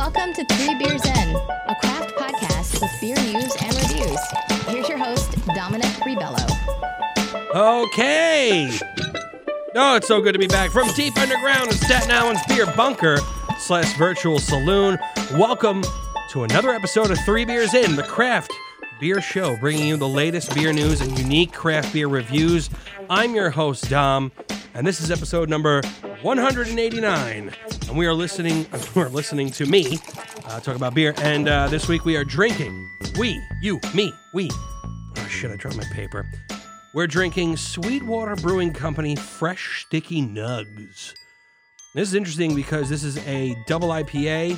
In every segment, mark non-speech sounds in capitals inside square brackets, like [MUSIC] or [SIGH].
Welcome to Three Beers In, a craft podcast with beer news and reviews. Here's your host, Dominic Ribello. Okay. Oh, it's so good to be back from deep underground in Staten Island's beer bunker slash virtual saloon. Welcome to another episode of Three Beers In, the craft beer show, bringing you the latest beer news and unique craft beer reviews. I'm your host, Dom, and this is episode number 189. And we are listening, [LAUGHS] we're listening to me uh, talk about beer. And uh, this week we are drinking. We, you, me, we. Oh shit! I dropped my paper. We're drinking Sweetwater Brewing Company Fresh Sticky Nugs. This is interesting because this is a double IPA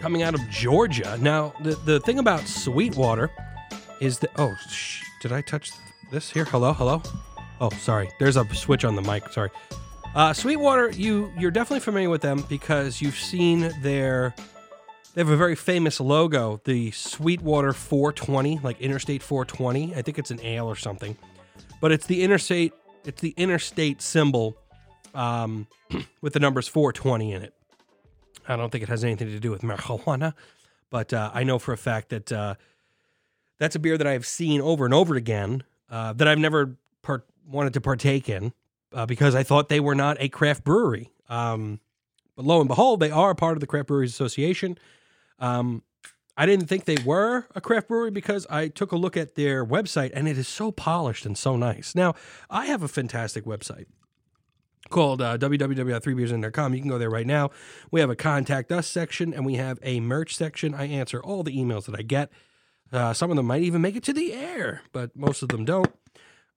coming out of Georgia. Now, the, the thing about Sweetwater is that. Oh, sh- did I touch this here? Hello? Hello? Oh, sorry. There's a switch on the mic. Sorry. Uh, Sweetwater, you you're definitely familiar with them because you've seen their they have a very famous logo, the Sweetwater 420, like Interstate 420. I think it's an ale or something, but it's the interstate it's the interstate symbol um, [CLEARS THROAT] with the numbers 420 in it. I don't think it has anything to do with marijuana, but uh, I know for a fact that uh, that's a beer that I've seen over and over again uh, that I've never wanted to partake in uh, because I thought they were not a craft brewery. Um, but lo and behold, they are a part of the Craft Breweries Association. Um, I didn't think they were a craft brewery because I took a look at their website and it is so polished and so nice. Now, I have a fantastic website called uh, www.3beersin.com. You can go there right now. We have a contact us section and we have a merch section. I answer all the emails that I get. Uh, some of them might even make it to the air, but most of them don't.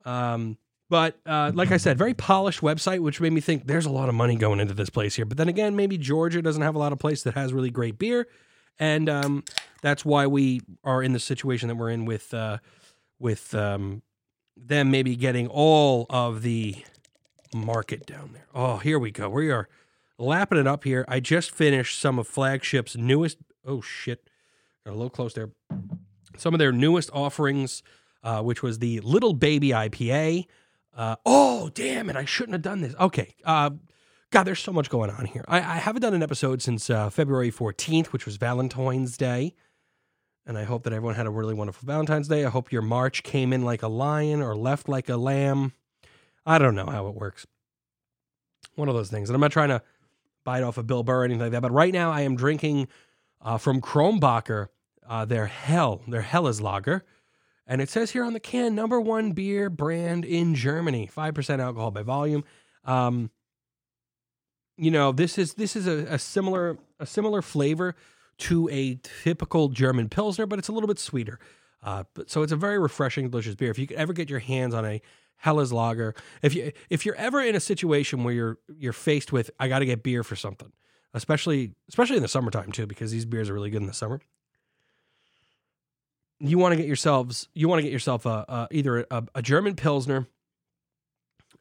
Um, but uh, like I said, very polished website, which made me think there's a lot of money going into this place here. But then again, maybe Georgia doesn't have a lot of place that has really great beer, and um, that's why we are in the situation that we're in with uh, with um, them maybe getting all of the market down there. Oh, here we go. We are lapping it up here. I just finished some of Flagship's newest. Oh shit, got a little close there. Some of their newest offerings, uh, which was the Little Baby IPA. Uh, oh, damn it. I shouldn't have done this. Okay. Uh, God, there's so much going on here. I, I haven't done an episode since uh, February 14th, which was Valentine's Day. And I hope that everyone had a really wonderful Valentine's Day. I hope your March came in like a lion or left like a lamb. I don't know how it works. One of those things. And I'm not trying to bite off a Bill Burr or anything like that. But right now I am drinking uh, from Krombacher uh, their Hell, their Helles Lager. And it says here on the can, number one beer brand in Germany, five percent alcohol by volume. Um, you know, this is this is a, a similar a similar flavor to a typical German pilsner, but it's a little bit sweeter. Uh, but so it's a very refreshing, delicious beer. If you could ever get your hands on a Helles Lager, if you if you're ever in a situation where you're you're faced with I got to get beer for something, especially especially in the summertime too, because these beers are really good in the summer you want to get yourselves you want to get yourself a, a either a, a, German Pilsner,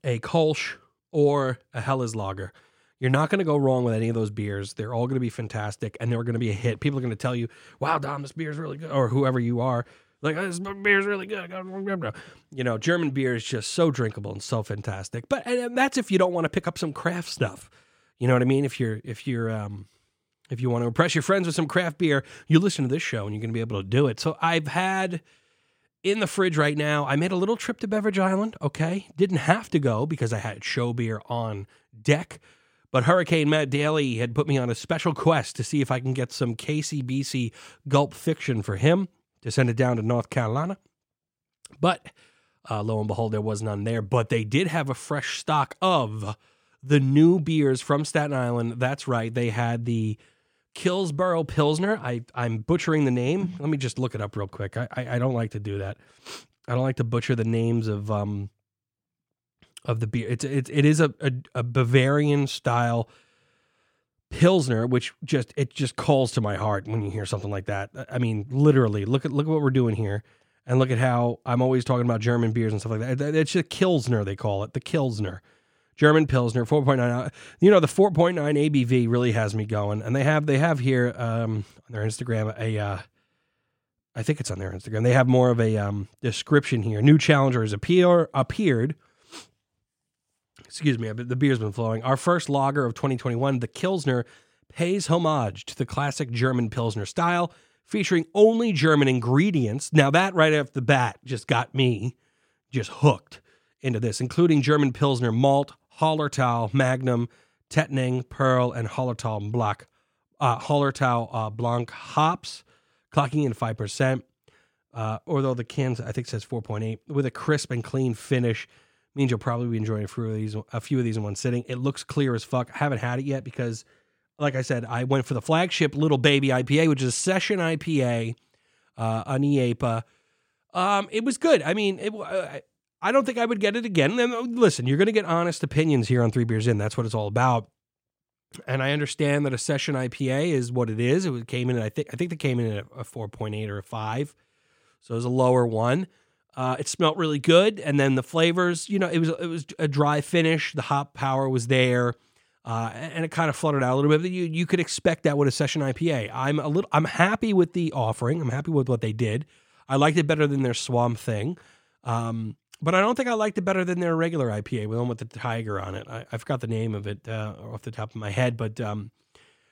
a Kolsch, or a Helles Lager. You're not going to go wrong with any of those beers. They're all going to be fantastic, and they're going to be a hit. People are going to tell you, "Wow, Dom, this beer is really good," or whoever you are, like oh, this beer is really good. You know, German beer is just so drinkable and so fantastic. But and that's if you don't want to pick up some craft stuff. You know what I mean? If you're if you're um, if you want to impress your friends with some craft beer, you listen to this show and you're going to be able to do it. So I've had in the fridge right now, I made a little trip to Beverage Island. Okay. Didn't have to go because I had show beer on deck. But Hurricane Matt Daly had put me on a special quest to see if I can get some KCBC Gulp Fiction for him to send it down to North Carolina. But uh, lo and behold, there was none there. But they did have a fresh stock of the new beers from Staten Island. That's right. They had the Kills Boro Pilsner. I, I'm butchering the name. Let me just look it up real quick. I, I, I don't like to do that. I don't like to butcher the names of um of the beer. It's it, it is a, a, a Bavarian style pilsner, which just it just calls to my heart when you hear something like that. I mean, literally, look at look at what we're doing here, and look at how I'm always talking about German beers and stuff like that. It's a Kilsner they call it, the Kilsner. German Pilsner, 4.9. You know, the 4.9 ABV really has me going. And they have they have here um, on their Instagram a uh, I think it's on their Instagram. They have more of a um, description here. New challengers appear appeared. Excuse me, the beer's been flowing. Our first lager of 2021, the Kilsner pays homage to the classic German Pilsner style, featuring only German ingredients. Now, that right off the bat just got me just hooked into this, including German Pilsner malt, Hallertau Magnum, Tettnang, Pearl, and Hallertau Black, uh, Hallertau uh, Blanc hops, clocking in 5%. Uh, although the cans, I think, says 4.8, with a crisp and clean finish, means you'll probably be enjoying a few of these, a few of these in one sitting. It looks clear as fuck. I haven't had it yet because, like I said, I went for the flagship Little Baby IPA, which is a session IPA, uh, an IEPA. Um, it was good. I mean, it, uh, I don't think I would get it again. And listen, you're going to get honest opinions here on Three Beers In. That's what it's all about. And I understand that a session IPA is what it is. It came in, I think, I think they came in at a 4.8 or a five, so it was a lower one. Uh, it smelled really good, and then the flavors, you know, it was it was a dry finish. The hop power was there, uh, and it kind of fluttered out a little bit. You you could expect that with a session IPA. I'm a little I'm happy with the offering. I'm happy with what they did. I liked it better than their Swamp Thing. Um, but I don't think I liked it better than their regular IPA, the one with the tiger on it. I, I forgot the name of it uh, off the top of my head, but um,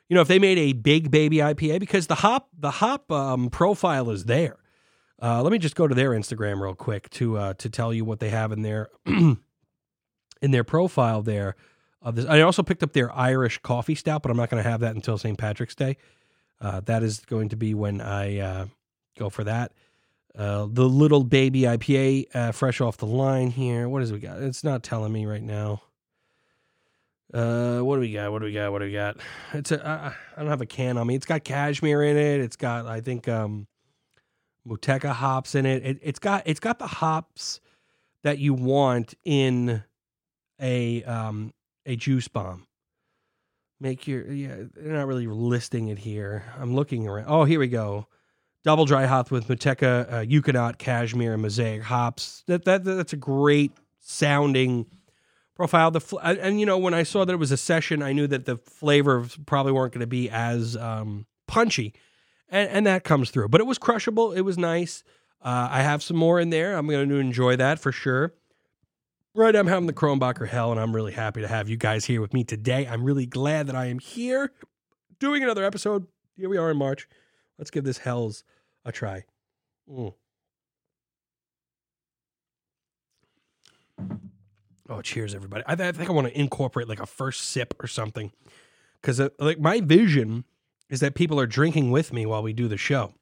you know, if they made a big baby IPA, because the hop the hop um, profile is there. Uh, let me just go to their Instagram real quick to uh, to tell you what they have in their [CLEARS THROAT] in their profile there. Of this, I also picked up their Irish coffee stout, but I'm not going to have that until St. Patrick's Day. Uh, that is going to be when I uh, go for that. Uh, the little baby IPA, uh, fresh off the line here. What is we got? It's not telling me right now. Uh, what do we got? What do we got? What do we got? It's a. I, don't have a can on me. It's got cashmere in it. It's got I think um, Motueka hops in it. it. It's got it's got the hops that you want in a um a juice bomb. Make your yeah. They're not really listing it here. I'm looking around. Oh, here we go double dry hop with Motueka, uh, Ekuanot, Cashmere, and Mosaic hops. That, that that's a great sounding profile. The fl- and, and, you know when I saw that it was a session, I knew that the flavors probably weren't going to be as um, punchy, and, and that comes through. But it was crushable. It was nice. Uh, I have some more in there. I'm going to enjoy that for sure. Right, I'm having the Krombacher Hell, and I'm really happy to have you guys here with me today. I'm really glad that I am here doing another episode. Here we are in March. Let's give this Hell's a try. Mm. Oh, cheers, everybody! I, I think I want to incorporate like a first sip or something, because uh, like my vision is that people are drinking with me while we do the show.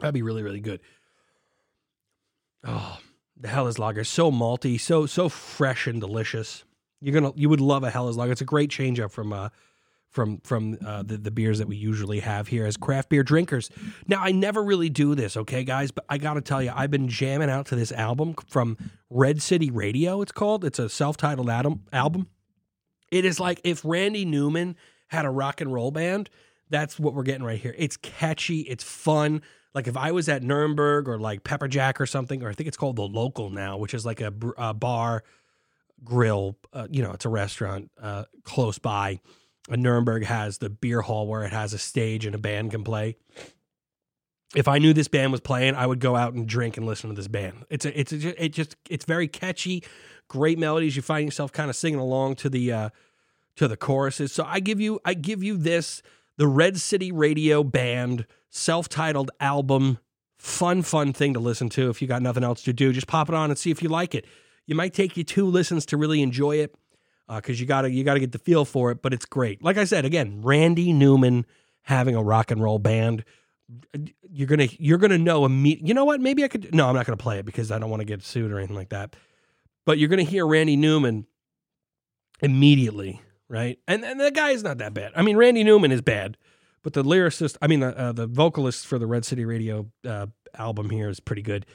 That'd be really, really good. Oh, the Helles Lager, so malty, so so fresh and delicious. You're gonna, you would love a Helles Lager. It's a great change up from uh, from from uh, the the beers that we usually have here as craft beer drinkers. Now, I never really do this, okay, guys, but I got to tell you, I've been jamming out to this album from Red City Radio. It's called. It's a self-titled album. Album. It is like if Randy Newman had a rock and roll band. That's what we're getting right here. It's catchy. It's fun. Like if I was at Nuremberg or like Pepper Jack or something, or I think it's called the Local now, which is like a, a bar grill. Uh, you know, it's a restaurant uh, close by Nuremberg has the beer hall where it has a stage and a band can play. If I knew this band was playing, I would go out and drink and listen to this band. It's a, it's a, it just it's very catchy, great melodies. You find yourself kind of singing along to the uh, to the choruses. So I give you I give you this the Red City Radio Band self-titled album. Fun, fun thing to listen to. If you got nothing else to do, just pop it on and see if you like it. You might take you two listens to really enjoy it because uh, you gotta you gotta get the feel for it. But it's great. Like I said again, Randy Newman having a rock and roll band. You're gonna you're gonna know immediately. You know what? Maybe I could. No, I'm not gonna play it because I don't want to get sued or anything like that. But you're gonna hear Randy Newman immediately, right? And and the guy is not that bad. I mean, Randy Newman is bad, but the lyricist, I mean, the uh, the vocalist for the Red City Radio uh, album here is pretty good.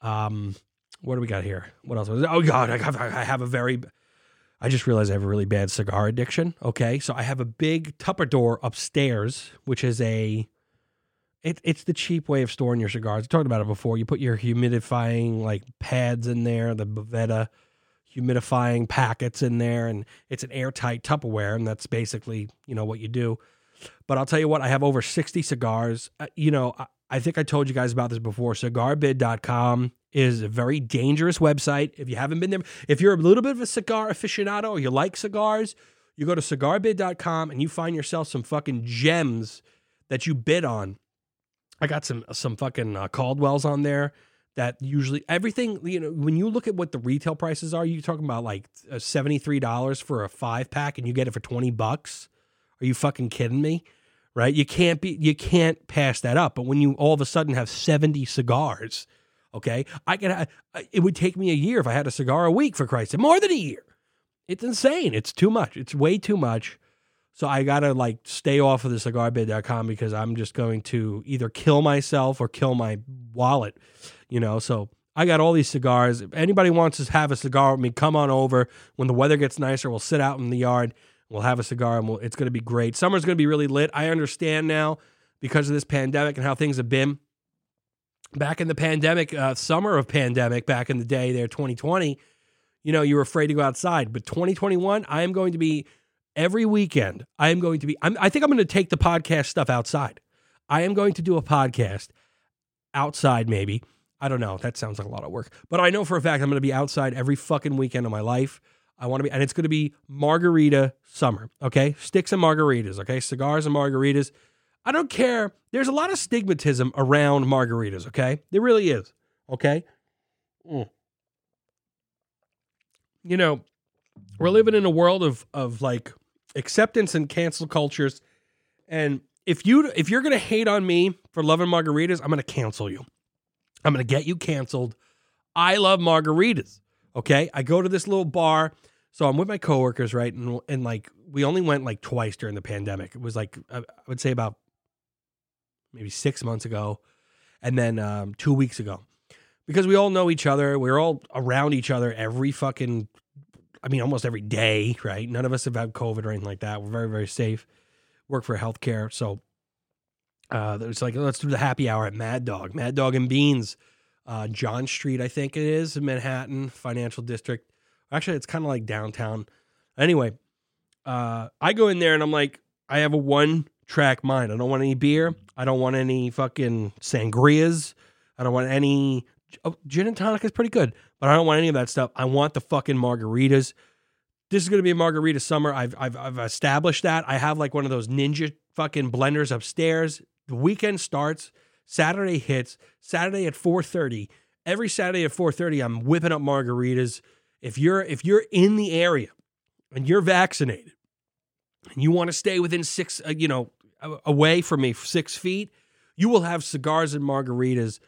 Um, what do we got here? What else? Oh God, I have, I have a very I just realized I have a really bad cigar addiction. Okay. So I have a big Tupperware upstairs, which is a it, it's the cheap way of storing your cigars. I talked about it before. You put your humidifying like pads in there, the Boveda humidifying packets in there, and it's an airtight Tupperware, and that's basically you know what you do. But I'll tell you what, I have over sixty cigars. Uh, you know, I, I think I told you guys about this before. Cigarbid.com is a very dangerous website. If you haven't been there, if you're a little bit of a cigar aficionado or you like cigars, You go to cigarbid.com and you find yourself some fucking gems that you bid on. I got some some fucking uh, Caldwells on there that usually everything you know when you look at what the retail prices are, you're talking about like uh, seventy three dollars for a five pack and you get it for twenty bucks. Are you fucking kidding me? Right? You can't be you can't pass that up. But when you all of a sudden have seventy cigars, okay, I can. It would take me a year if I had a cigar a week for Christ's sake, more than a year. It's insane. It's too much. It's way too much. So I gotta like stay off of the cigarbid.com because I'm just going to either kill myself or kill my wallet, you know. So I got all these cigars. If anybody wants to have a cigar with me, come on over. When the weather gets nicer, we'll sit out in the yard. We'll have a cigar and we'll, it's going to be great. Summer's going to be really lit. I understand now because of this pandemic and how things have been. Back in the pandemic, uh, summer of pandemic, back in the day there, 2020, you know, you were afraid to go outside. But 2021, I am going to be every weekend. I am going to be, I'm, I think I'm going to take the podcast stuff outside. I am going to do a podcast outside, maybe. I don't know. That sounds like a lot of work. But I know for a fact I'm going to be outside every fucking weekend of my life. I want to be, and it's going to be margarita summer. Okay. Sticks and margaritas. Okay. Cigars and margaritas. I don't care. There's a lot of stigmatism around margaritas. Okay. There really is. Okay. Mm. You know, we're living in a world of, of like acceptance and cancel cultures. And if you if you're gonna hate on me for loving margaritas, I'm gonna cancel you. I'm gonna get you canceled. I love margaritas. Okay, I go to this little bar. So I'm with my coworkers, right? And and like we only went like twice during the pandemic. It was like I would say about maybe six months ago, and then um, two weeks ago, because we all know each other. We're all around each other every fucking, I mean, almost every day, right? None of us have had COVID or anything like that. We're very very safe. Work for healthcare, so uh, it's like let's do the happy hour at Mad Dog, Mad Dog and Beans, uh, John Street, I think it is, Manhattan Financial District. Actually, it's kind of like downtown. Anyway, uh, I go in there and I'm like, I have a one track mind. I don't want any beer. I don't want any fucking sangrias. I don't want any. Oh, gin and tonic is pretty good, but I don't want any of that stuff. I want the fucking margaritas. This is to be a margarita summer. I've, I've I've established that. I have like one of those ninja fucking blenders upstairs. The weekend starts. Saturday hits. Saturday at four thirty. Every Saturday at four thirty, I'm whipping up margaritas. If you're if you're in the area and you're vaccinated and you want to stay within six, uh, you know, away from me six feet, you will have cigars and margaritas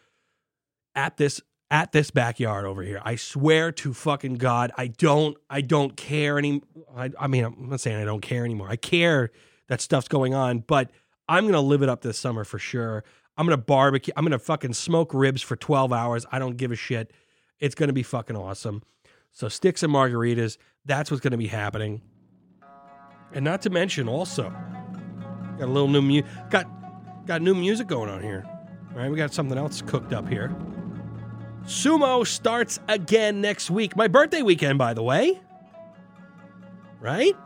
at this at this backyard over here. I swear to fucking God, I don't I don't care any. I, I mean, I'm not saying I don't care anymore. I care that stuff's going on, but I'm gonna live it up this summer for sure. I'm gonna barbecue. I'm gonna fucking smoke ribs for 12 hours. I don't give a shit. It's gonna be fucking awesome. So sticks and margaritas, that's what's to be happening. And not to mention also got a little new music. got got new music going on here. All right, we got something else cooked up here. Sumo starts again next week. My birthday weekend, by the way. Right?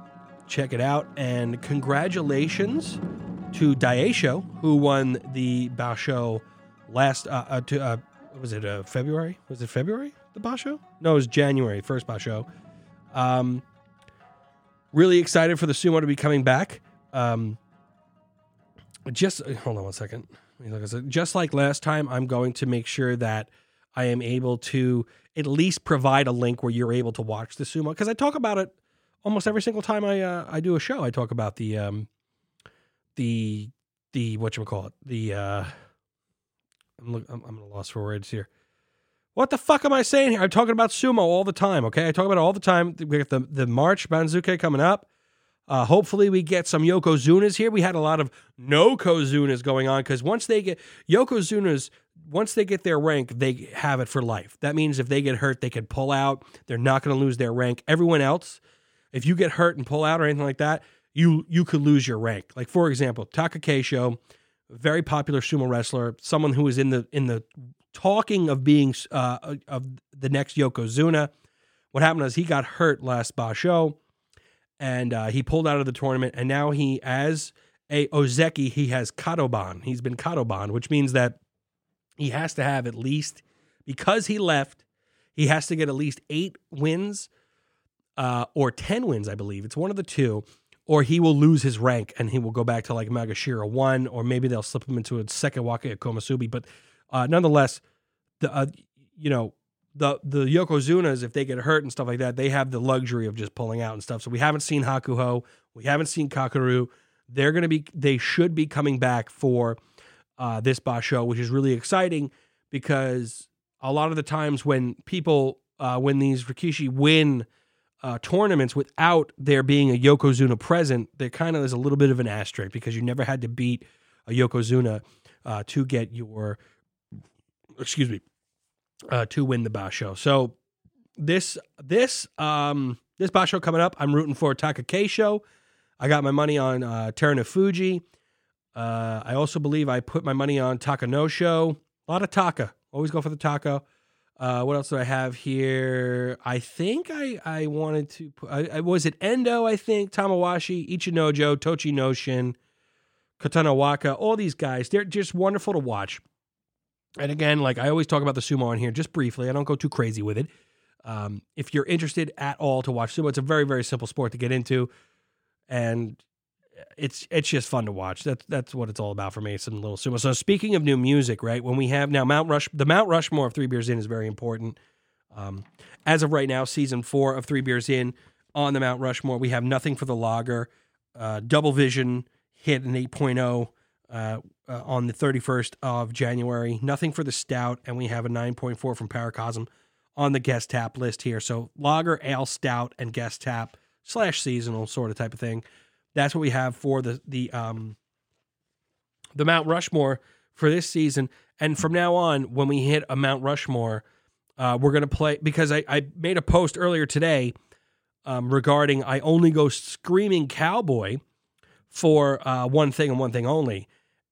Check it out. And congratulations to Daieisho, who won the Basho last, uh, uh, to, uh, was it uh, February? Was it February? the Basho? No, it was January, first Basho. Um, really excited for the sumo to be coming back. Um, just hold on one second. Just like last time, I'm going to make sure that I am able to at least provide a link where you're able to watch the sumo because I talk about it almost every single time I uh, I do a show. I talk about the um, the the what you call it the uh, I'm look, I'm, I'm at a loss for words here. What the fuck am I saying here? I'm talking about sumo all the time, okay? I talk about it all the time. We got the, the March Banzuke coming up. Uh, hopefully, we get some Yokozunas here. We had a lot of no Kozunas going on because once they get Yokozunas, once they get their rank, they have it for life. That means if they get hurt, they can pull out. They're not going to lose their rank. Everyone else, if you get hurt and pull out or anything like that, you you could lose your rank. Like for example, Takakeisho, very popular sumo wrestler, someone who is in the in the talking of being uh, of the next Yokozuna. What happened was he got hurt last Basho, and uh, he pulled out of the tournament. And now he, as a Ozeki, he has Kadoban. He's been Kadoban, which means that he has to have at least because he left, he has to get at least eight wins uh, or 10 wins, I believe. It's one of the two. Or he will lose his rank and he will go back to like Maegashira 1, or maybe they'll slip him into a second Waka at Komusubi. But uh, nonetheless, the uh, you know, the the Yokozunas, if they get hurt and stuff like that, they have the luxury of just pulling out and stuff. So we haven't seen Hakuho, we haven't seen Kakuryu. They're gonna be they should be coming back for uh, this Basho, which is really exciting because a lot of the times when people uh, when these Rikishi win uh, tournaments without there being a Yokozuna present, there kind of is a little bit of an asterisk because you never had to beat a Yokozuna uh, to get your, excuse me, uh, to win the Basho. So this this um this Basho coming up, I'm rooting for Takakeisho. I got my money on uh, Terunofuji. Uh, I also believe I put my money on Takanosho. A lot of Taka. Always go for the Taka. Uh, what else do I have here? I think I I wanted to. Put, I, I was it Endo. I think Tamawashi, Ichinojo, Tochinoshin, Katanawaka. All these guys, they're just wonderful to watch. And again, like I always talk about the sumo on here, just briefly. I don't go too crazy with it. Um, if you're interested at all to watch sumo, it's a very very simple sport to get into, and it's it's just fun to watch. That's that's what it's all about for me. Some little sumo. So speaking of new music, right? When we have now Mount Rush, the Mount Rushmore of Three Beers In is very important. Um, as of right now, season four of Three Beers In on the Mount Rushmore, we have nothing for the lager. Uh, Double Vision hit an 8.0 uh, uh, on the 31st of January. Nothing for the stout, and we have a 9.4 from Paracosm on the guest tap list here. So lager, ale, stout, and guest tap slash seasonal sort of type of thing. That's what we have for the the um the Mount Rushmore for this season. And from now on, when we hit a Mount Rushmore, uh, we're gonna play because I, I made a post earlier today um, regarding I only go screaming cowboy for uh, one thing and one thing only,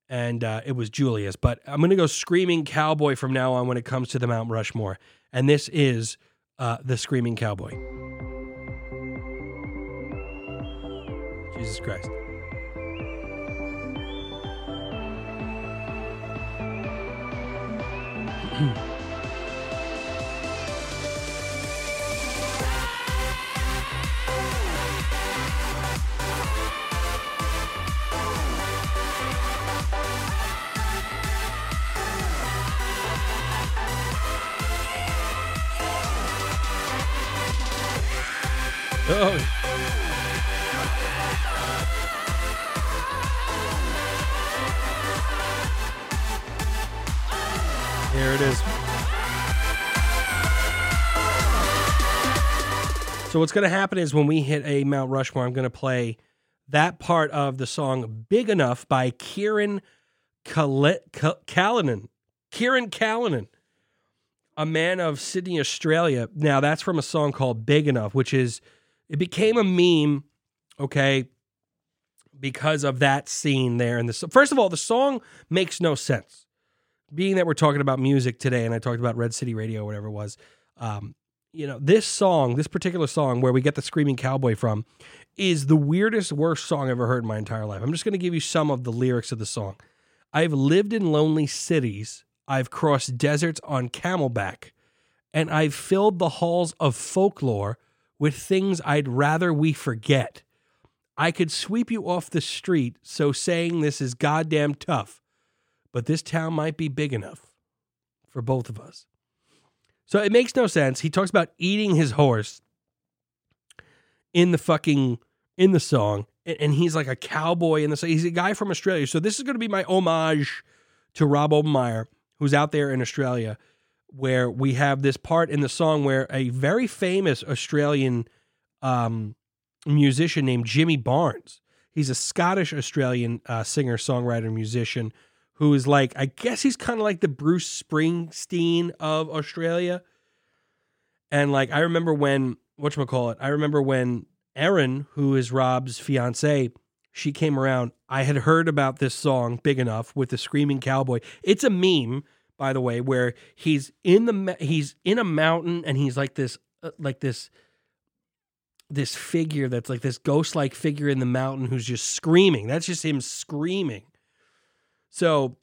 and uh, it was Julius. But I'm gonna go screaming cowboy from now on when it comes to the Mount Rushmore, and this is uh, the screaming cowboy. Jesus Christ. [CLEARS THROAT] Oh. Here it is. So what's going to happen is when we hit a Mount Rushmore, I'm going to play that part of the song "Big Enough" by Kirin Callinan. Kirin Callinan, a man of Sydney, Australia. Now that's from a song called "Big Enough," which is it became a meme. Okay, because of that scene there. And the first of all, the song makes no sense being that we're talking about music today, and I talked about Red City Radio, whatever it was, um, you know, this song, this particular song where we get the Screaming Cowboy from, is the weirdest, worst song I've ever heard in my entire life. I'm just going to give you some of the lyrics of the song. I've lived in lonely cities, I've crossed deserts on camelback, and I've filled the halls of folklore with things I'd rather we forget. I could sweep you off the street, so saying this is goddamn tough but this town might be big enough for both of us. So it makes no sense. He talks about eating his horse in the fucking in the song, and he's like a cowboy in the song. He's a guy from Australia. So this is going to be my homage to Rob Obermeyer, who's out there in Australia, where we have this part in the song where a very famous Australian um, musician named Jimmy Barnes. He's a Scottish Australian uh, singer, songwriter, musician who is like, I guess he's kind of like the Bruce Springsteen of Australia. And like, I remember when, whatchamacallit, I remember when Erin, who is Rob's fiance, she came around. I had heard about this song, Big Enough, with the Screaming Cowboy. It's a meme, by the way, where he's in the, he's in a mountain and he's like this, uh, like this, this figure that's like this ghost like figure in the mountain who's just screaming. That's just him screaming. So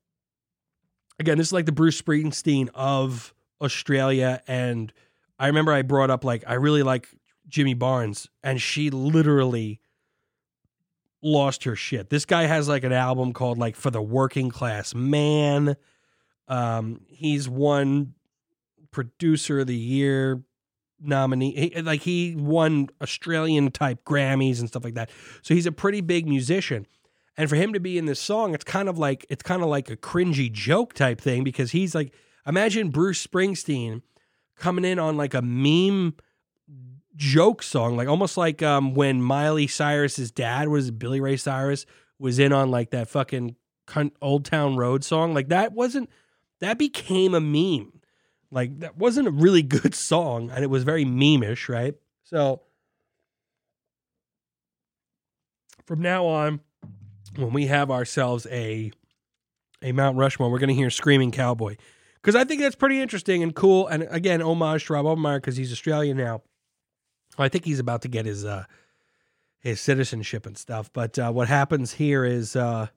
again, this is like the Bruce Springsteen of Australia. And I remember I brought up like I really like Jimmy Barnes, and she literally lost her shit. This guy has like an album called like For the Working Class Man. Um, he's won producer of the year nominee. He, like he won Australian type Grammys and stuff like that. So he's a pretty big musician. And for him to be in this song, it's kind of like it's kind of like a cringy joke type thing because he's like imagine Bruce Springsteen coming in on like a meme joke song, like almost like um, when Miley Cyrus's dad was Billy Ray Cyrus was in on like that fucking Old Town Road song. Like that wasn't that became a meme. Like that wasn't a really [LAUGHS] good song, and it was very memeish, right? So from now on, when we have ourselves a a Mount Rushmore, we're going to hear "Screaming Cowboy" because I think that's pretty interesting and cool. And again, homage to Rob Obermeyer because he's Australian now. I think he's about to get his uh, his citizenship and stuff. But uh, what happens here is uh,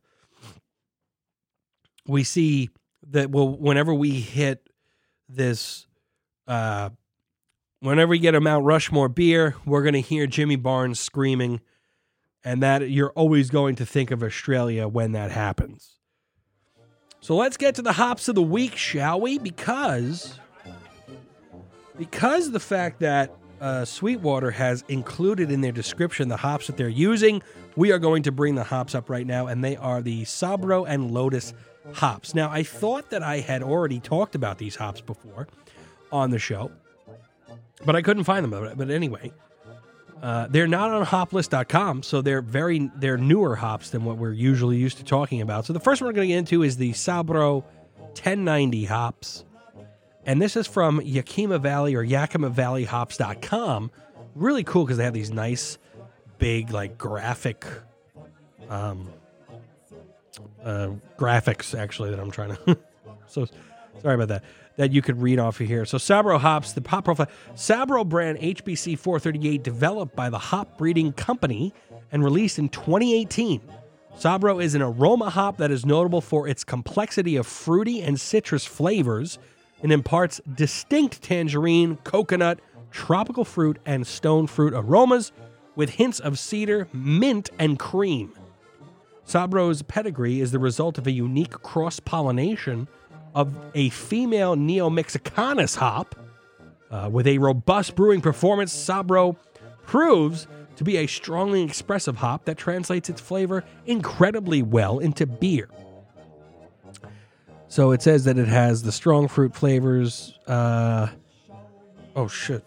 we see that well, whenever we hit this, uh, whenever we get a Mount Rushmore beer, we're going to hear Jimmy Barnes screaming, and that you're always going to think of Australia when that happens. So let's get to the hops of the week, shall we? Because because the fact that uh, Sweetwater has included in their description the hops that they're using. We are going to bring the hops up right now, and they are the Sabro and Lotus hops. Now, I thought that I had already talked about these hops before on the show, but I couldn't find them. But anyway, uh, they're not on hoplist.com, so they're very they're newer hops than what we're usually used to talking about. So the first one we're going to get into is the Sabro 1090 hops and this is from Yakima Valley or Yakima Valley YakimaValleyHops.com. Really cool because they have these nice, big, like graphic, um, uh, graphics actually that I'm trying to. [LAUGHS] so sorry about that. That you could read off of here. So Sabro hops, the pop profile, Sabro brand HBC 438, developed by the Hop Breeding Company and released in 2018. Sabro is an aroma hop that is notable for its complexity of fruity and citrus flavors and imparts distinct tangerine, coconut, tropical fruit, and stone fruit aromas with hints of cedar, mint, and cream. Sabro's pedigree is the result of a unique cross pollination of a female Neo Mexicanus hop. Uh, with a robust brewing performance, Sabro proves to be a strongly expressive hop that translates its flavor incredibly well into beer. So it says that it has the strong fruit flavors. Uh, oh shit.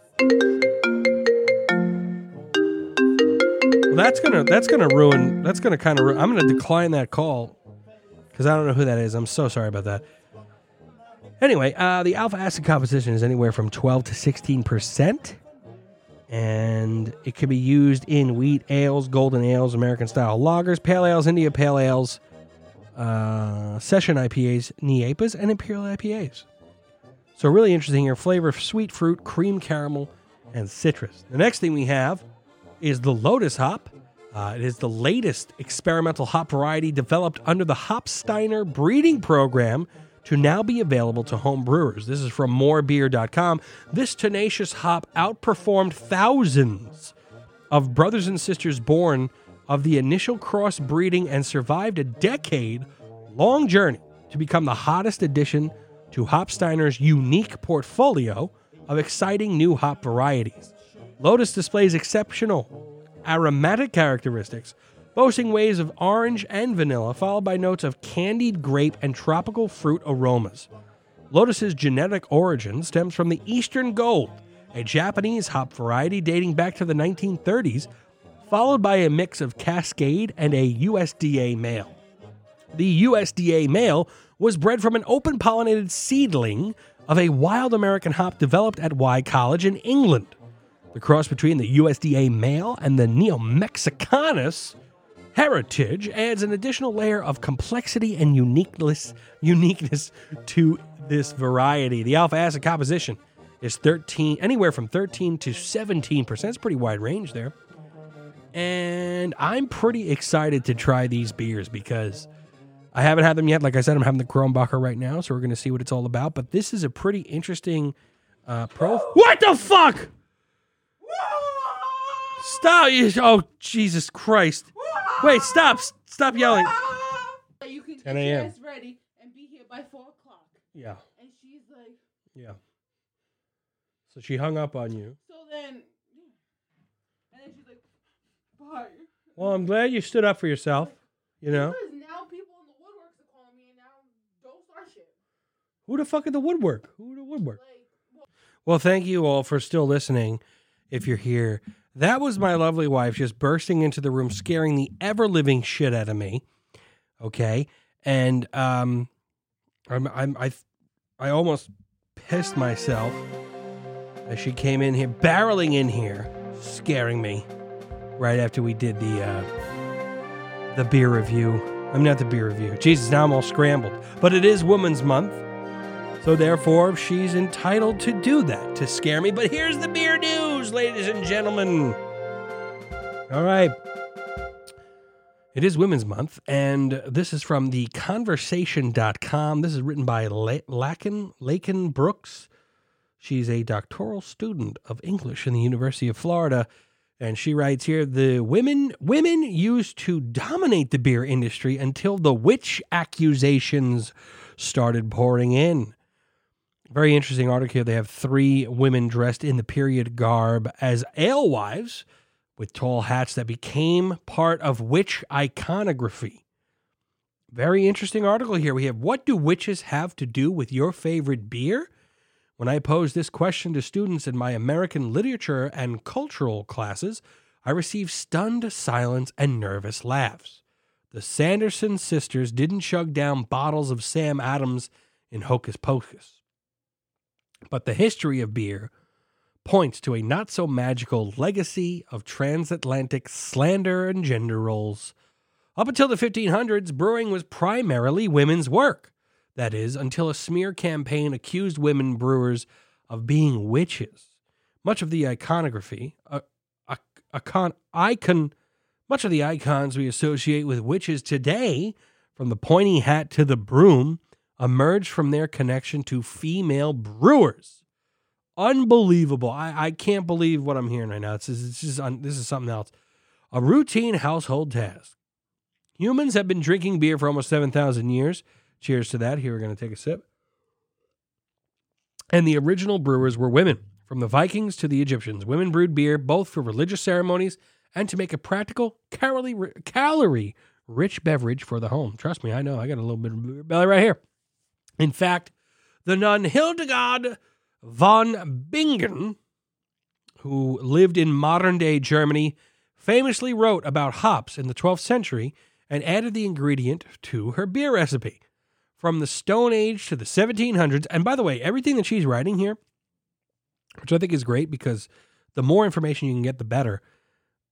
Well, that's gonna that's gonna ruin. That's gonna kind of. I'm gonna decline that call because I don't know who that is. I'm so sorry about that. Anyway, uh, the alpha acid composition is anywhere from 12 to 16 percent, and it can be used in wheat ales, golden ales, American style lagers, pale ales, India pale ales uh, session IPAs, NEAPAs, and Imperial IPAs. So, really interesting here flavor of sweet fruit, cream caramel, and citrus. The next thing we have is the Lotus hop. Uh, it is the latest experimental hop variety developed under the Hopsteiner breeding program to now be available to home brewers. This is from morebeer.com. This tenacious hop outperformed thousands of brothers and sisters born of the initial crossbreeding and survived a decade long journey to become the hottest addition to Hopsteiner's unique portfolio of exciting new hop varieties. Lotus displays exceptional aromatic characteristics, boasting waves of orange and vanilla, followed by notes of candied grape and tropical fruit aromas. Lotus's genetic origin stems from the Eastern Gold, a Japanese hop variety dating back to the 1930s followed by a mix of Cascade and a USDA male. The USDA male was bred from an open pollinated seedling of a wild American hop developed at Wye College in England. The cross between the USDA male and the Neo Mexicanus heritage adds an additional layer of complexity and uniqueness, uniqueness to this variety. The alpha acid composition is 13, anywhere from 13 to 17 percent. It's pretty wide range there. And I'm pretty excited to try these beers because I haven't had them yet. Like I said, I'm having the Krombacher right now, so we're going to see what it's all about. But this is a pretty interesting uh, pro. What the fuck? Stop! Oh, Jesus Christ! Wait, stop! Stop yelling. You can 10 get your a.m.. ready and be here by four o'clock. Yeah, And she's like, yeah. So she hung up on you. so then. And then she's like, bye. Well, I'm glad you stood up for yourself. You know, Because now people in the woodworks are calling me and now don't start shit. who the fuck at the woodwork? Who the woodwork? Like, well, Well, thank you all for still listening. If you're here, that was my lovely wife just bursting into the room, scaring the ever living shit out of me. Okay, and um, I'm, I'm I I almost pissed myself as she came in here, barreling in here, scaring me right after we did the uh, the beer review. I'm not the beer review. Jesus, now I'm all scrambled. But it is Women's Month. So therefore, she's entitled to do that, to scare me. But here's the beer news, ladies and gentlemen. All right. It is Women's Month, and this is from the conversation.com. This is written by La- Laken, Laken Brooks. She's a doctoral student of English in the University of Florida. And she writes here the women women used to dominate the beer industry until the witch accusations started pouring in. Very interesting article here. They have three women dressed in the period garb as alewives with tall hats that became part of witch iconography. Very interesting article here. We have what do witches have to do with your favorite beer? When I posed this question to students in my American literature and cultural classes, I received stunned silence and nervous laughs. The Sanderson sisters didn't chug down bottles of Sam Adams in Hocus Pocus. But the history of beer points to a not so magical legacy of transatlantic slander and gender roles. Up until the 1500s, brewing was primarily women's work. That is, until a smear campaign accused women brewers of being witches. Much of the iconography, uh, icon, icon, much of the icons we associate with witches today, from the pointy hat to the broom, emerged from their connection to female brewers. Unbelievable! I, I can't believe what I'm hearing right now. This is this is un, this is something else. A routine household task. Humans have been drinking beer for almost seven thousand years. Cheers to that. Here we're going to take a sip. And the original brewers were women. From the Vikings to the Egyptians, women brewed beer both for religious ceremonies and to make a practical, calorie, calorie rich beverage for the home. Trust me, I know. I got a little bit of belly right here. In fact, the nun Hildegard von Bingen, who lived in modern day Germany, famously wrote about hops in the 12th century and added the ingredient to her beer recipe. From the Stone Age to the 1700s, and by the way, everything that she's writing here, which I think is great because the more information you can get, the better.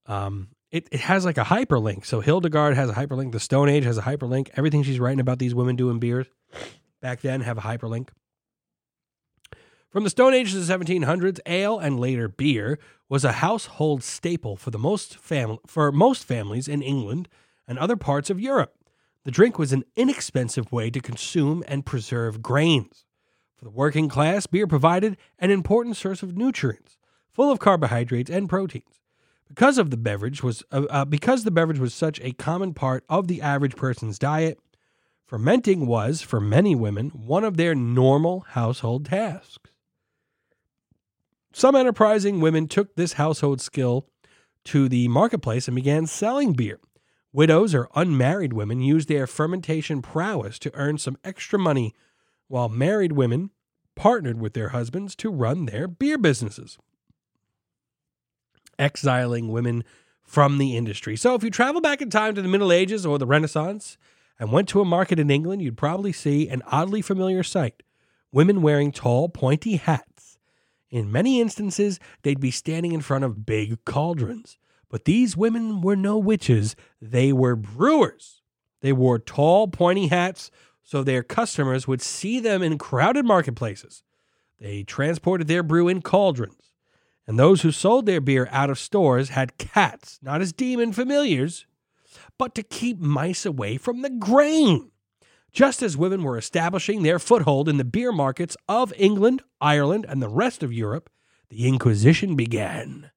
Um, it, it has like a hyperlink. So Hildegard has a hyperlink. The Stone Age has a hyperlink. Everything she's writing about these women doing beers back then have a hyperlink. From the Stone Age to the 1700s, ale and later beer was a household staple for the most for most families in England and other parts of Europe. The drink was an inexpensive way to consume and preserve grains. For the working class, beer provided an important source of nutrients, full of carbohydrates and proteins. Because of the beverage was uh, uh, because the beverage was such a common part of the average person's diet, fermenting was for many women one of their normal household tasks. Some enterprising women took this household skill to the marketplace and began selling beer. Widows or unmarried women used their fermentation prowess to earn some extra money, while married women partnered with their husbands to run their beer businesses, exiling women from the industry. So, if you travel back in time to the Middle Ages or the Renaissance and went to a market in England, you'd probably see an oddly familiar sight women wearing tall, pointy hats. In many instances, they'd be standing in front of big cauldrons. But these women were no witches, they were brewers. They wore tall, pointy hats so their customers would see them in crowded marketplaces. They transported their brew in cauldrons. And those who sold their beer out of stores had cats, not as demon familiars, but to keep mice away from the grain. Just as women were establishing their foothold in the beer markets of England, Ireland, and the rest of Europe, the Inquisition began.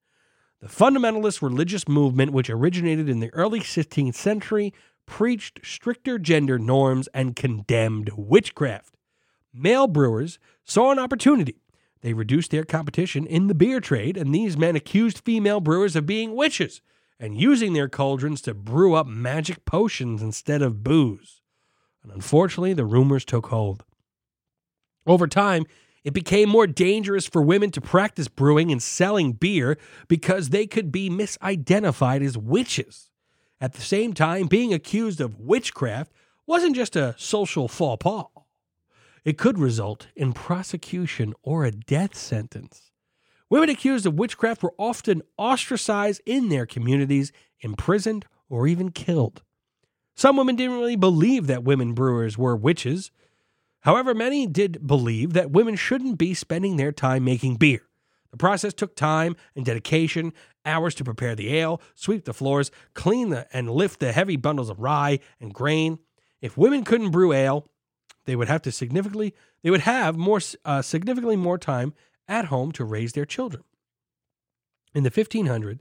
The fundamentalist religious movement, which originated in the early 16th century, preached stricter gender norms and condemned witchcraft. Male brewers saw an opportunity. They reduced their competition in the beer trade, and these men accused female brewers of being witches and using their cauldrons to brew up magic potions instead of booze. And unfortunately, the rumors took hold. Over time, it became more dangerous for women to practice brewing and selling beer because they could be misidentified as witches. At the same time, being accused of witchcraft wasn't just a social faux pas, it could result in prosecution or a death sentence. Women accused of witchcraft were often ostracized in their communities, imprisoned, or even killed. Some women didn't really believe that women brewers were witches. However, many did believe that women shouldn't be spending their time making beer. The process took time and dedication, hours to prepare the ale, sweep the floors, clean the, and lift the heavy bundles of rye and grain. If women couldn't brew ale, they would have to significantly they would have more uh, significantly more time at home to raise their children. In the 1500s,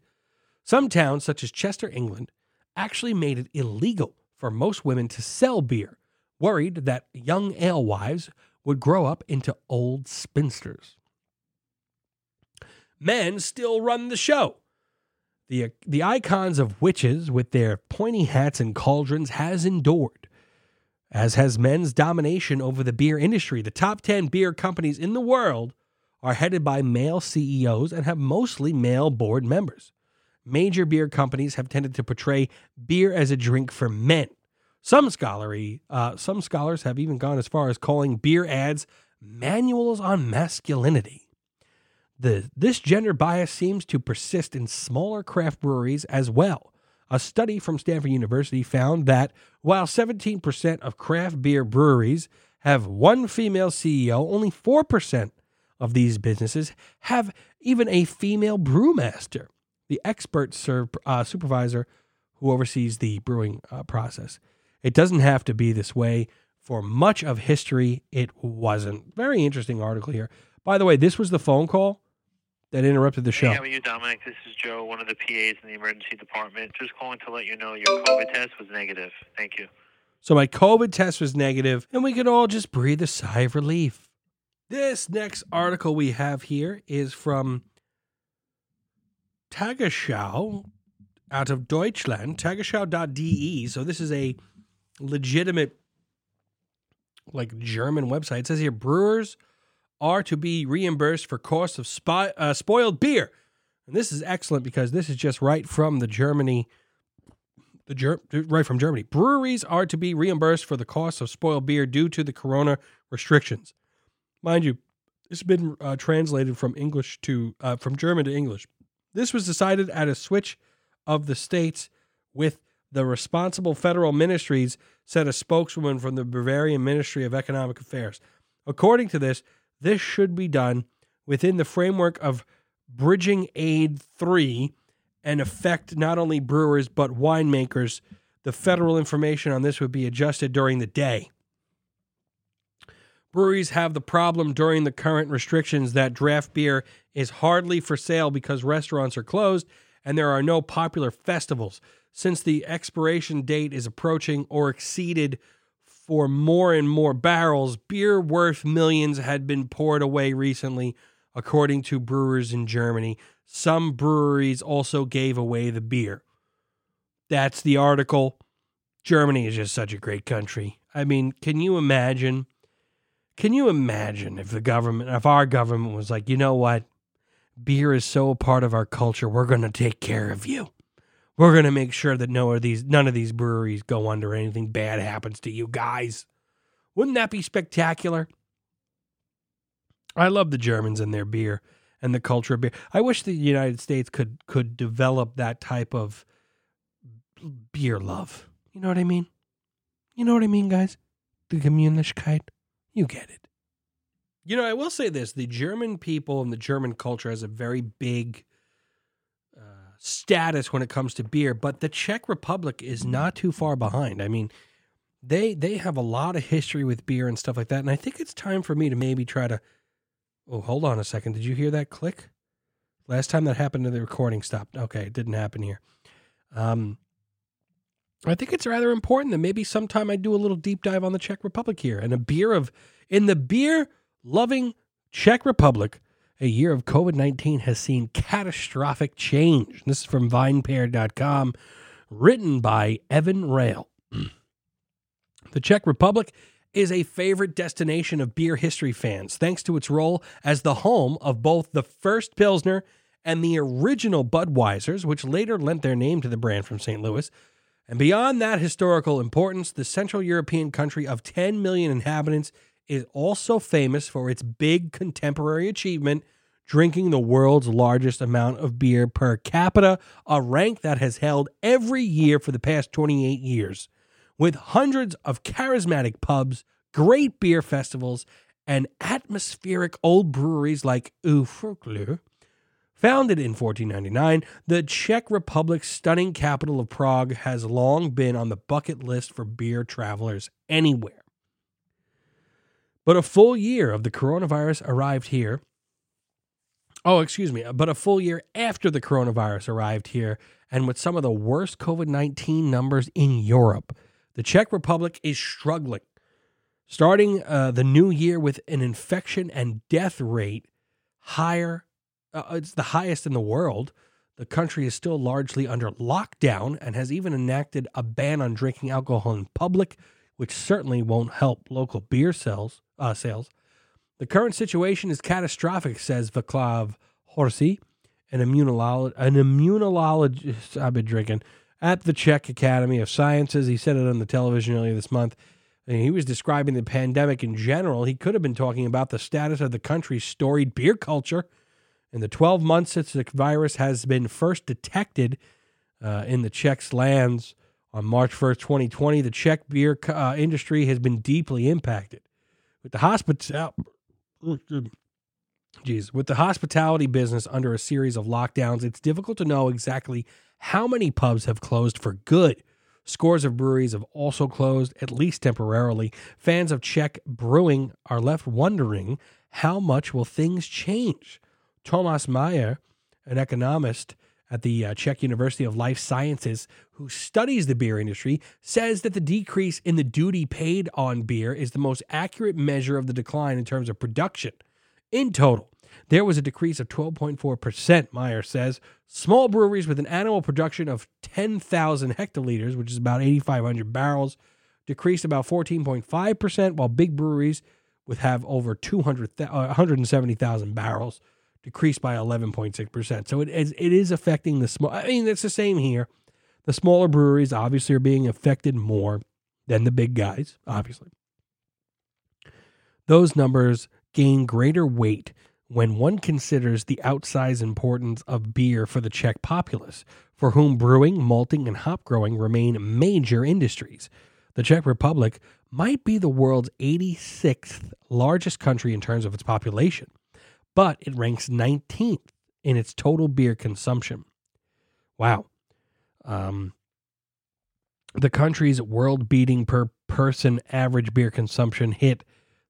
some towns such as Chester, England, actually made it illegal for most women to sell beer, worried that young alewives would grow up into old spinsters. Men still run the show. The, the icons of witches with their pointy hats and cauldrons has endured as has men's domination over the beer industry. The top 10 beer companies in the world are headed by male CEOs and have mostly male board members. Major beer companies have tended to portray beer as a drink for men. Some scholarly, uh, some scholars have even gone as far as calling beer ads manuals on masculinity. The, this gender bias seems to persist in smaller craft breweries as well. A study from Stanford University found that while 17% of craft beer breweries have one female CEO, only 4% of these businesses have even a female brewmaster, the expert serve, uh, supervisor who oversees the brewing uh, process. It doesn't have to be this way. For much of history, it wasn't. Very interesting article here. By the way, this was the phone call that interrupted the show. Hey, how are you, Dominic? This is Joe, one of the PAs in the emergency department. Just calling to let you know your COVID test was negative. Thank you. So my COVID test was negative, and we could all just breathe a sigh of relief. This next article we have here is from Tagesschau out of Deutschland, tagesschau.de. So this is a legitimate, like German website. It says here brewers are to be reimbursed for costs of spo- uh, spoiled beer. And this is excellent because this is just right from the Germany, the Ger- right from Germany. Breweries are to be reimbursed for the cost of spoiled beer due to the corona restrictions. Mind you, this has been uh, translated from English to uh, from German to English. This was decided at a switch of the states with the responsible federal ministries, said a spokeswoman from the Bavarian Ministry of Economic Affairs. According to this, this should be done within the framework of Bridging Aid 3 and affect not only brewers but winemakers. The federal information on this would be adjusted during the day. Breweries have the problem during the current restrictions that draft beer is hardly for sale because restaurants are closed and there are no popular festivals. Since the expiration date is approaching or exceeded for more and more barrels, beer worth millions had been poured away recently, according to brewers in Germany. Some breweries also gave away the beer. That's the article. Germany is just such a great country. I mean, can you imagine? Can you imagine if the government, if our government was like, you know what? Beer is so a part of our culture, we're going to take care of you. We're going to make sure that no of these none of these breweries go under anything bad happens to you guys. Wouldn't that be spectacular? I love the Germans and their beer and the culture of beer. I wish the United States could could develop that type of beer love. You know what I mean? You know what I mean, guys? The Gemütlichkeit. You get it. You know, I will say this: the German people and the German culture has a very big uh, status when it comes to beer, but the Czech Republic is not too far behind. I mean, they they have a lot of history with beer and stuff like that, and I think it's time for me to maybe try to. Oh, hold on a second. Did you hear that click? Last time that happened, the recording stopped. Okay, it didn't happen here. Um, I think it's rather important that maybe sometime I do a little deep dive on the Czech Republic here and a beer of in the beer loving Czech Republic. A year of COVID 19 has seen catastrophic change. This is from vinepair.com, written by Evan Rail. the Czech Republic is a favorite destination of beer history fans, thanks to its role as the home of both the first Pilsner and the original Budweisers, which later lent their name to the brand from St. Louis. And beyond that historical importance, the Central European country of 10 million inhabitants is also famous for its big contemporary achievement, drinking the world's largest amount of beer per capita, a rank that has held every year for the past 28 years. With hundreds of charismatic pubs, great beer festivals, and atmospheric old breweries like U Fleků, Founded in 1499, the Czech Republic's stunning capital of Prague has long been on the bucket list for beer travelers anywhere. But a full year of the coronavirus arrived here. Oh, excuse me, but a full year after the coronavirus arrived here, and with some of the worst COVID 19 numbers in Europe, the Czech Republic is struggling. Starting uh, the new year with an infection and death rate higher uh, it's the highest in the world. The country is still largely under lockdown and has even enacted a ban on drinking alcohol in public, which certainly won't help local beer sales. Uh, sales. The current situation is catastrophic, says Vaclav Horejsi, an, immunolog- an immunologist I've been drinking at the Czech Academy of Sciences. He said it on the television earlier this month. And he was describing the pandemic in general. He could have been talking about the status of the country's storied beer culture in the 12 months since the virus has been first detected uh, in the Czech's lands on March 1st, 2020, the Czech beer uh, industry has been deeply impacted. With the with the hospitality business under a series of lockdowns, it's difficult to know exactly how many pubs have closed for good. Scores of breweries have also closed, at least temporarily. Fans of Czech brewing are left wondering how much will things change Thomas Maier, an economist at the uh, Czech University of Life Sciences who studies the beer industry, says that the decrease in the duty paid on beer is the most accurate measure of the decline in terms of production. In total, there was a decrease of 12.4%, Maier says. Small breweries with an annual production of 10,000 hectoliters, which is about 8,500 barrels, decreased about 14.5%, while big breweries with have over 200, uh, 170,000 barrels decreased by 11.6%. So it is, it is affecting the small. I mean, it's the same here. The smaller breweries obviously are being affected more than the big guys, obviously. Those numbers gain greater weight when one considers the outsized importance of beer for the Czech populace, for whom brewing, malting, and hop growing remain major industries. The Czech Republic might be the world's 86th largest country in terms of its population but it ranks 19th in its total beer consumption. Wow. Um, the country's world beating per person average beer consumption hit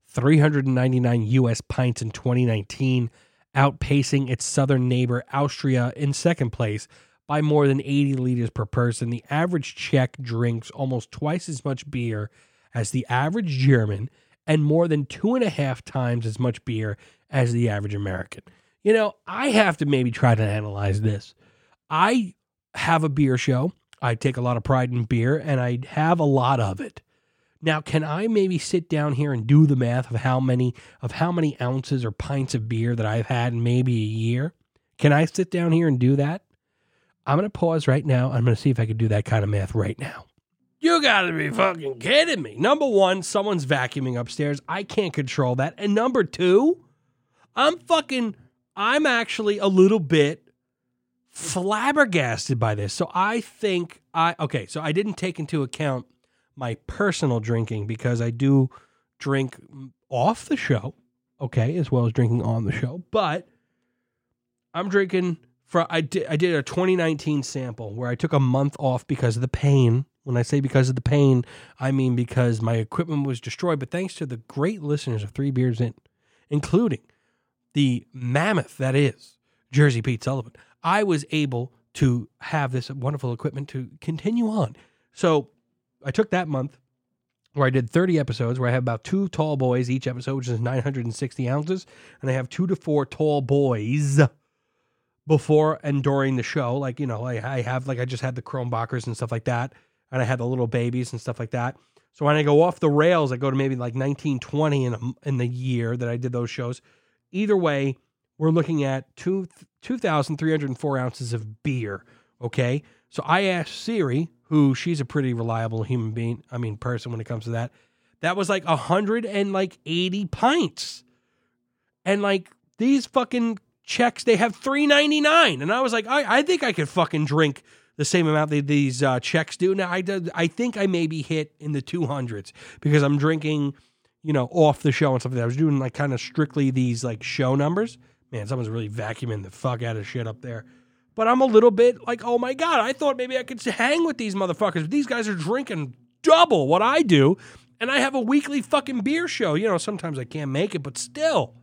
399 US pints in 2019, outpacing its southern neighbor Austria in second place by more than 80 liters per person. The average Czech drinks almost twice as much beer as the average German and more than two and a half times as much beer as the average American. You know, I have to maybe try to analyze this. I have a beer show. I take a lot of pride in beer and I have a lot of it. Now, can I maybe sit down here and do the math of how many of how many ounces or pints of beer that I've had in maybe a year? Can I sit down here and do that? I'm going to pause right now. I'm going to see if I can do that kind of math right now. You gotta be fucking kidding me. Number one, someone's vacuuming upstairs. I can't control that. And number two, I'm fucking, I'm actually a little bit flabbergasted by this. So I think I, okay, so I didn't take into account my personal drinking because I do drink off the show, okay, as well as drinking on the show. But I'm drinking for, I did, I did a 2019 sample where I took a month off because of the pain. When I say because of the pain, I mean because my equipment was destroyed. But thanks to the great listeners of Three Beers In, including the mammoth that is Jersey Pete Sullivan, I was able to have this wonderful equipment to continue on. So I took that month where I did 30 episodes, where I have about two tall boys each episode, which is 960 ounces, and I have two to four tall boys before and during the show. Like, you know, I, I have, like, I just had the Krombachers and stuff like that, and I had the little babies and stuff like that. So when I go off the rails, I go to maybe like 1920 in, in the year that I did those shows. Either way, we're looking at two 2,304 ounces of beer. Okay. So I asked Siri, who she's a pretty reliable human being, I mean, person when it comes to that. That was like a hundred and like 80 pints. And like these fucking Czechs, they have 399. And I was like, I, I think I could fucking drink the same amount that these uh, Czechs do. Now I did, I think I maybe hit in the 200s because I'm drinking, you know, off the show and stuff like that. I was doing like kind of strictly these like show numbers. Man, someone's really vacuuming the fuck out of shit up there. But I'm a little bit like, oh my God, I thought maybe I could hang with these motherfuckers. These guys are drinking double what I do. And I have a weekly fucking beer show. You know, sometimes I can't make it, but still.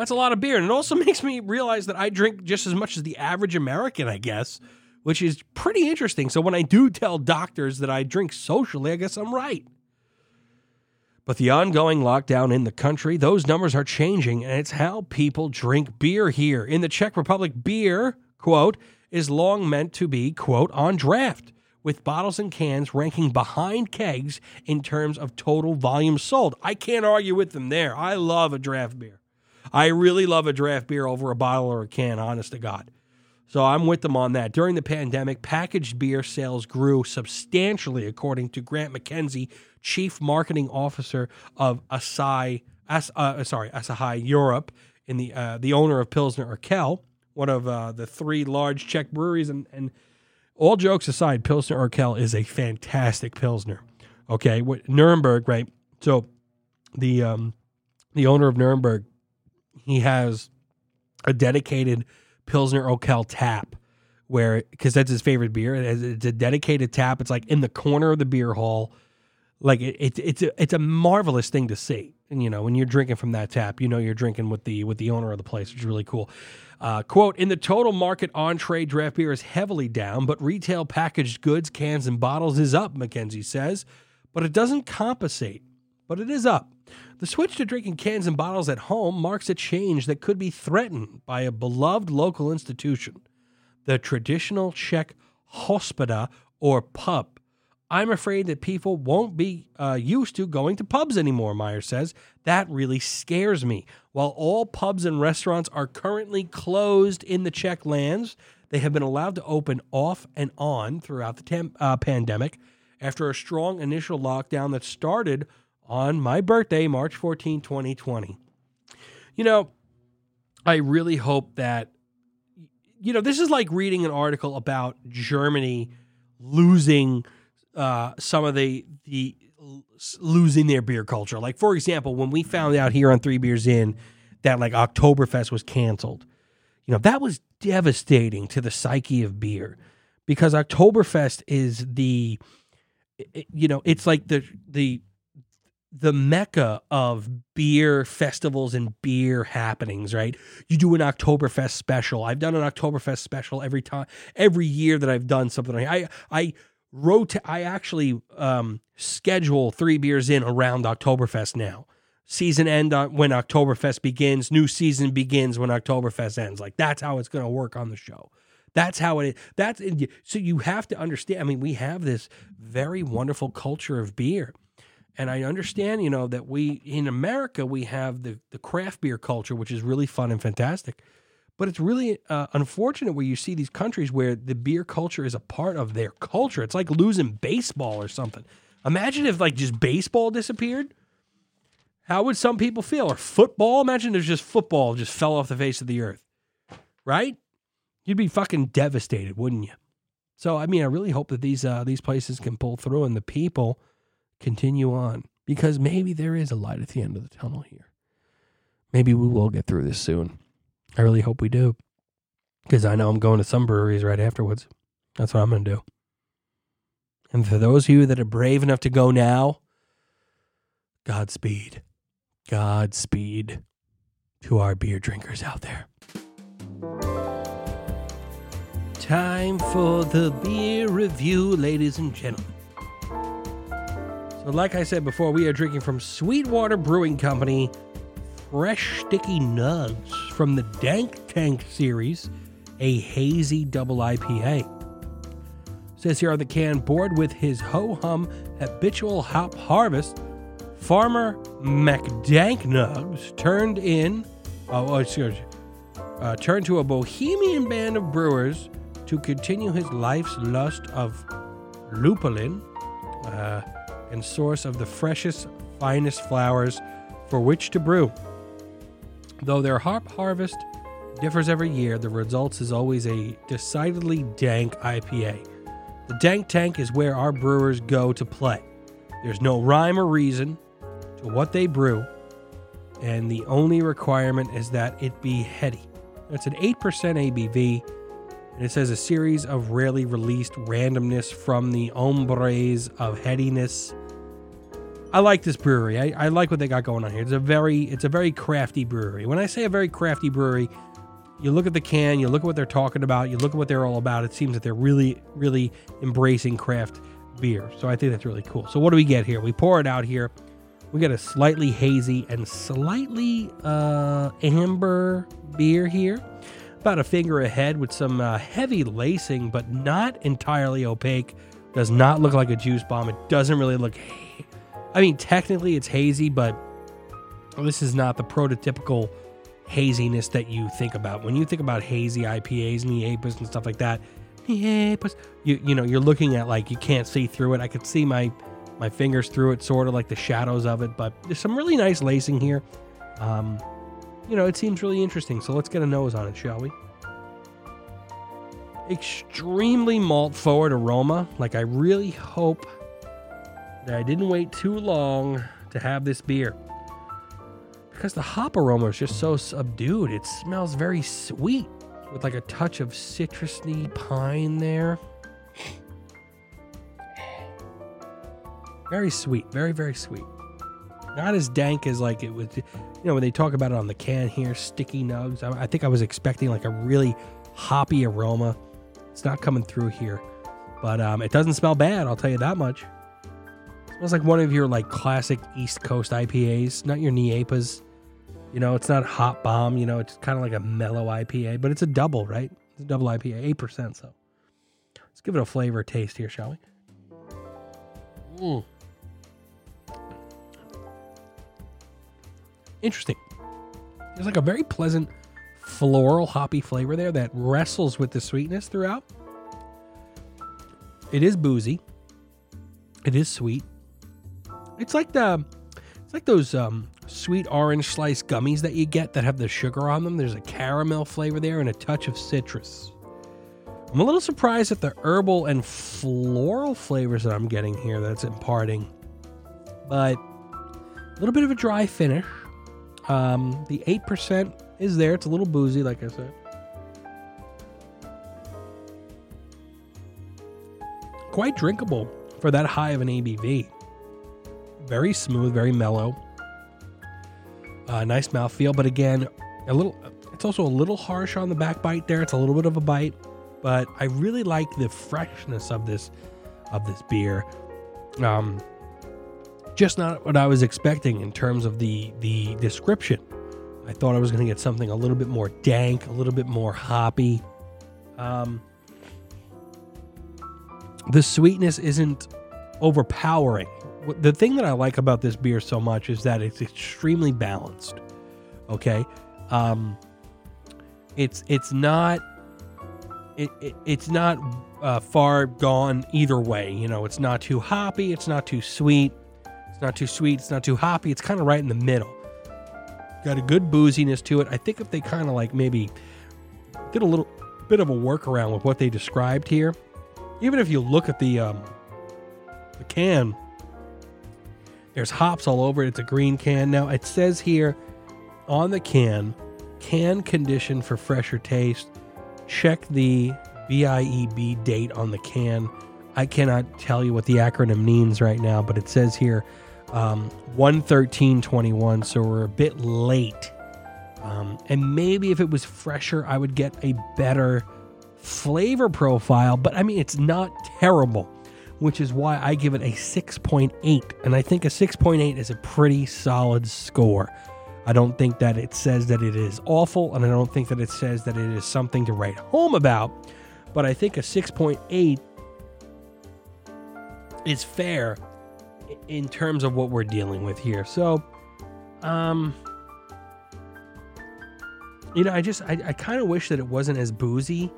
That's a lot of beer. And it also [LAUGHS] makes me realize that I drink just as much as the average American, I guess, which is pretty interesting. So when I do tell doctors that I drink socially, I guess I'm right. But the ongoing lockdown in the country, those numbers are changing, and it's how people drink beer here. In the Czech Republic, beer, quote, is long meant to be, quote, on draft, with bottles and cans ranking behind kegs in terms of total volume sold. I can't argue with them there. I love a draft beer. I really love a draft beer over a bottle or a can, honest to God. So I'm with them on that. During the pandemic, packaged beer sales grew substantially, according to Grant McKenzie, chief marketing officer of Asahi, As, uh, sorry, Asahi Europe, in the uh, the owner of Pilsner Urquell, one of uh, the three large Czech breweries. And, and all jokes aside, Pilsner Urquell is a fantastic Pilsner. Okay, what, Nuremberg, right? So the um, the owner of Nuremberg, he has a dedicated Pilsner Urquell tap where because that's his favorite beer. It's a dedicated tap. It's like in the corner of the beer hall. Like it, it, it's a, it's a marvelous thing to see. And you know when you're drinking from that tap, you know you're drinking with the with the owner of the place, which is really cool. Uh, quote: In the total market, on trade draft beer is heavily down, but retail packaged goods, cans, and bottles is up. McKenzie says, but it doesn't compensate. But it is up. The switch to drinking cans and bottles at home marks a change that could be threatened by a beloved local institution, the traditional Czech hospoda or pub. I'm afraid that people won't be uh, used to going to pubs anymore, Maier says. That really scares me. While all pubs and restaurants are currently closed in the Czech lands, they have been allowed to open off and on throughout the uh, pandemic after a strong initial lockdown that started on my birthday, March 14, 2020. You know, I really hope that, you know, this is like reading an article about Germany losing uh, some of the, the, losing their beer culture. Like, for example, when we found out here on Three Beers In that like Oktoberfest was canceled, you know, that was devastating to the psyche of beer because Oktoberfest is the, you know, it's like the, the, the mecca of beer festivals and beer happenings, right? You do an Oktoberfest special. I've done an Oktoberfest special every time, every year that I've done something. I I wrote, I actually um, schedule three beers in around Oktoberfest now. Season end on, when Oktoberfest begins. New season begins when Oktoberfest ends. Like that's how it's going to work on the show. That's how it is. That's so you have to understand. I mean, we have this very wonderful culture of beer and I understand, you know, that we in America we have the the craft beer culture, which is really fun and fantastic. But it's really uh, unfortunate where you see these countries where the beer culture is a part of their culture. It's like losing baseball or something. Imagine if like just baseball disappeared. How would some people feel? Or football? Imagine if just football just fell off the face of the earth. Right? You'd be fucking devastated, wouldn't you? So I mean, I really hope that these uh, these places can pull through and the people continue on because maybe there is a light at the end of the tunnel here. Maybe we will get through this soon. I really hope we do because I know I'm going to some breweries right afterwards. That's what I'm going to do. And for those of you that are brave enough to go now, Godspeed. Godspeed. to our beer drinkers out there. Time for the beer review, ladies and gentlemen. So, like I said before, we are drinking from Sweetwater Brewing Company Fresh Sticky Nugs from the Dank Tank series, a hazy double IPA. Says here on the can, board with his ho hum habitual hop harvest, Farmer McDank Nugs turned in, oh, oh, excuse uh, turned to a bohemian band of brewers to continue his life's lust of lupulin, uh, and source of the freshest, finest flowers for which to brew. Though their hop harvest differs every year, the results is always a decidedly dank IPA. The dank tank is where our brewers go to play. There's no rhyme or reason to what they brew, and the only requirement is that it be heady. It's an 8% ABV, and it says a series of rarely released randomness from the hombres of headiness. I like this brewery. I, I like what they got going on here. It's a very it's a very crafty brewery. When I say a very crafty brewery, you look at the can, you look at what they're talking about, you look at what they're all about. It seems that they're really, really embracing craft beer. So I think that's really cool. So what do we get here? We pour it out here. We get a slightly hazy and slightly uh, amber beer here, about a finger ahead with some uh, heavy lacing, but not entirely opaque. Does not look like a juice bomb. It doesn't really look. I mean, technically it's hazy, but this is not the prototypical haziness that you think about when you think about hazy IPAs and the APAs and stuff like that. APAs, you you know, you're looking at like you can't see through it. I could see my my fingers through it, sort of like the shadows of it. But there's some really nice lacing here. Um, you know, it seems really interesting. So let's get a nose on it, shall we? Extremely malt forward aroma. Like I really hope that I didn't wait too long to have this beer because the hop aroma is just so subdued. It smells very sweet with like a touch of citrusy pine there. Very sweet, very very sweet. Not as dank as like it was. You know when they talk about it on the can here, sticky nugs. I, I think I was expecting like a really hoppy aroma. It's not coming through here, but um, it doesn't smell bad. I'll tell you that much. Smells like one of your like classic East Coast IPAs, not your NEIPAs. You know, it's not hot bomb. You know, it's kind of like a mellow IPA, but it's a double, right? It's a double IPA, eight percent. So let's give it a flavor taste here, shall we? Mm. Interesting. There's like a very pleasant floral hoppy flavor there that wrestles with the sweetness throughout. It is boozy. It is sweet. It's like the it's like those um, sweet orange slice gummies that you get that have the sugar on them. There's a caramel flavor there and a touch of citrus. I'm a little surprised at the herbal and floral flavors that I'm getting here that's imparting, but a little bit of a dry finish. Um, the 8% is there. It's a little boozy, like I said. Quite drinkable for that high of an ABV. Very smooth, very mellow. Uh, nice mouthfeel, but again, a little. It's also a little harsh on the back bite there. It's a little bit of a bite, but I really like the freshness of this of this beer. Um, just not what I was expecting in terms of the the description. I thought I was going to get something a little bit more dank, a little bit more hoppy. Um, the sweetness isn't overpowering. The thing that I like about this beer so much is that it's extremely balanced. Okay, um, it's it's not it, it it's not uh, far gone either way. You know, it's not too hoppy, it's not too sweet, it's not too sweet, it's not too hoppy. It's kind of right in the middle. Got a good booziness to it. I think if they kind of like maybe did a little bit of a workaround with what they described here, even if you look at the um, the can, there's hops all over it. It's a green can. Now it says here on the can, can condition for fresher taste. Check the BIEB date on the can. I cannot tell you what the acronym means right now, but it says here um, 11321, so we're a bit late Um, and maybe if it was fresher, I would get a better flavor profile. But I mean, it's not terrible, which is why I give it a 6.8. And I think a 6.8 is a pretty solid score. I don't think that it says that it is awful, and I don't think that it says that it is something to write home about. But I think a 6.8 is fair in terms of what we're dealing with here. So, um, you know, I just I, I kind of wish that it wasn't as boozy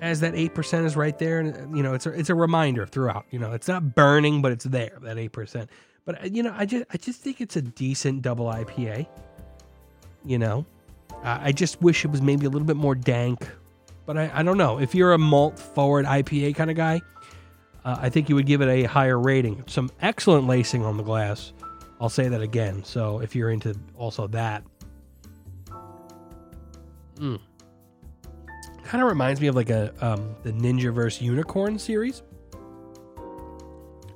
as that eight percent is right there, and you know, it's a, it's a reminder throughout. You know, it's not burning, but it's there that eight percent. But uh, you know, I just I just think it's a decent double IPA. You know, uh, I just wish it was maybe a little bit more dank. But I, I don't know if you're a malt forward IPA kind of guy. Uh, I think you would give it a higher rating. Some excellent lacing on the glass. I'll say that again. So if you're into also that, mm. Kind of reminds me of like a um, the Ninja Verse Unicorn series.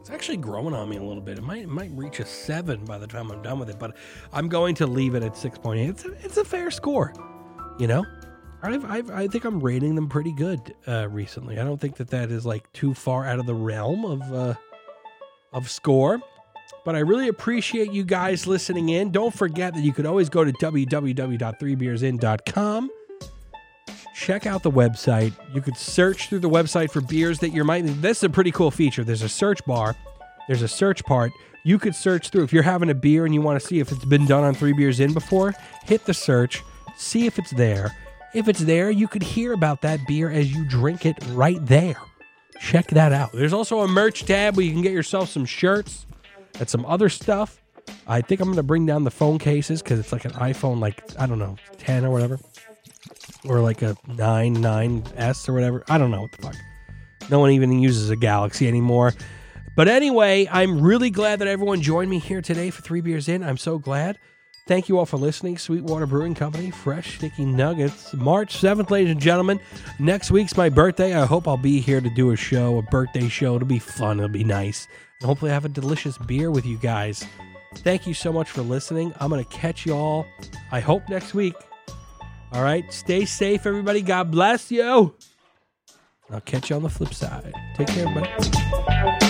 It's actually growing on me a little bit. It might it might reach a seven by the time I'm done with it, but I'm going to leave it at six point eight. It's a, it's a fair score, you know. I've, I've, I think I'm rating them pretty good uh, recently. I don't think that that is like too far out of the realm of uh, of score. But I really appreciate you guys listening in. Don't forget that you could always go to www.3beersin.com. Check out the website. You could search through the website for beers that you might. This is a pretty cool feature. There's a search bar. There's a search part. You could search through if you're having a beer and you want to see if it's been done on Three Beers In before. Hit the search, see if it's there. If it's there, you could hear about that beer as you drink it right there. Check that out. There's also a merch tab where you can get yourself some shirts and some other stuff. I think I'm to bring down the phone cases because it's like an iPhone, like, I don't know, 10 or whatever. Or like a 9, 9S or whatever. I don't know what the fuck. No one even uses a Galaxy anymore. But anyway, I'm really glad that everyone joined me here today for Three Beers In. I'm so glad. Thank you all for listening. Sweetwater Brewing Company, fresh sticky nuggets. March 7th, ladies and gentlemen. Next week's my birthday. I hope I'll be here to do a show, a birthday show. It'll be fun. It'll be nice. And hopefully, I have a delicious beer with you guys. Thank you so much for listening. I'm going to catch you all, I hope, next week. All right. Stay safe, everybody. God bless you. I'll catch you on the flip side. Take care, everybody.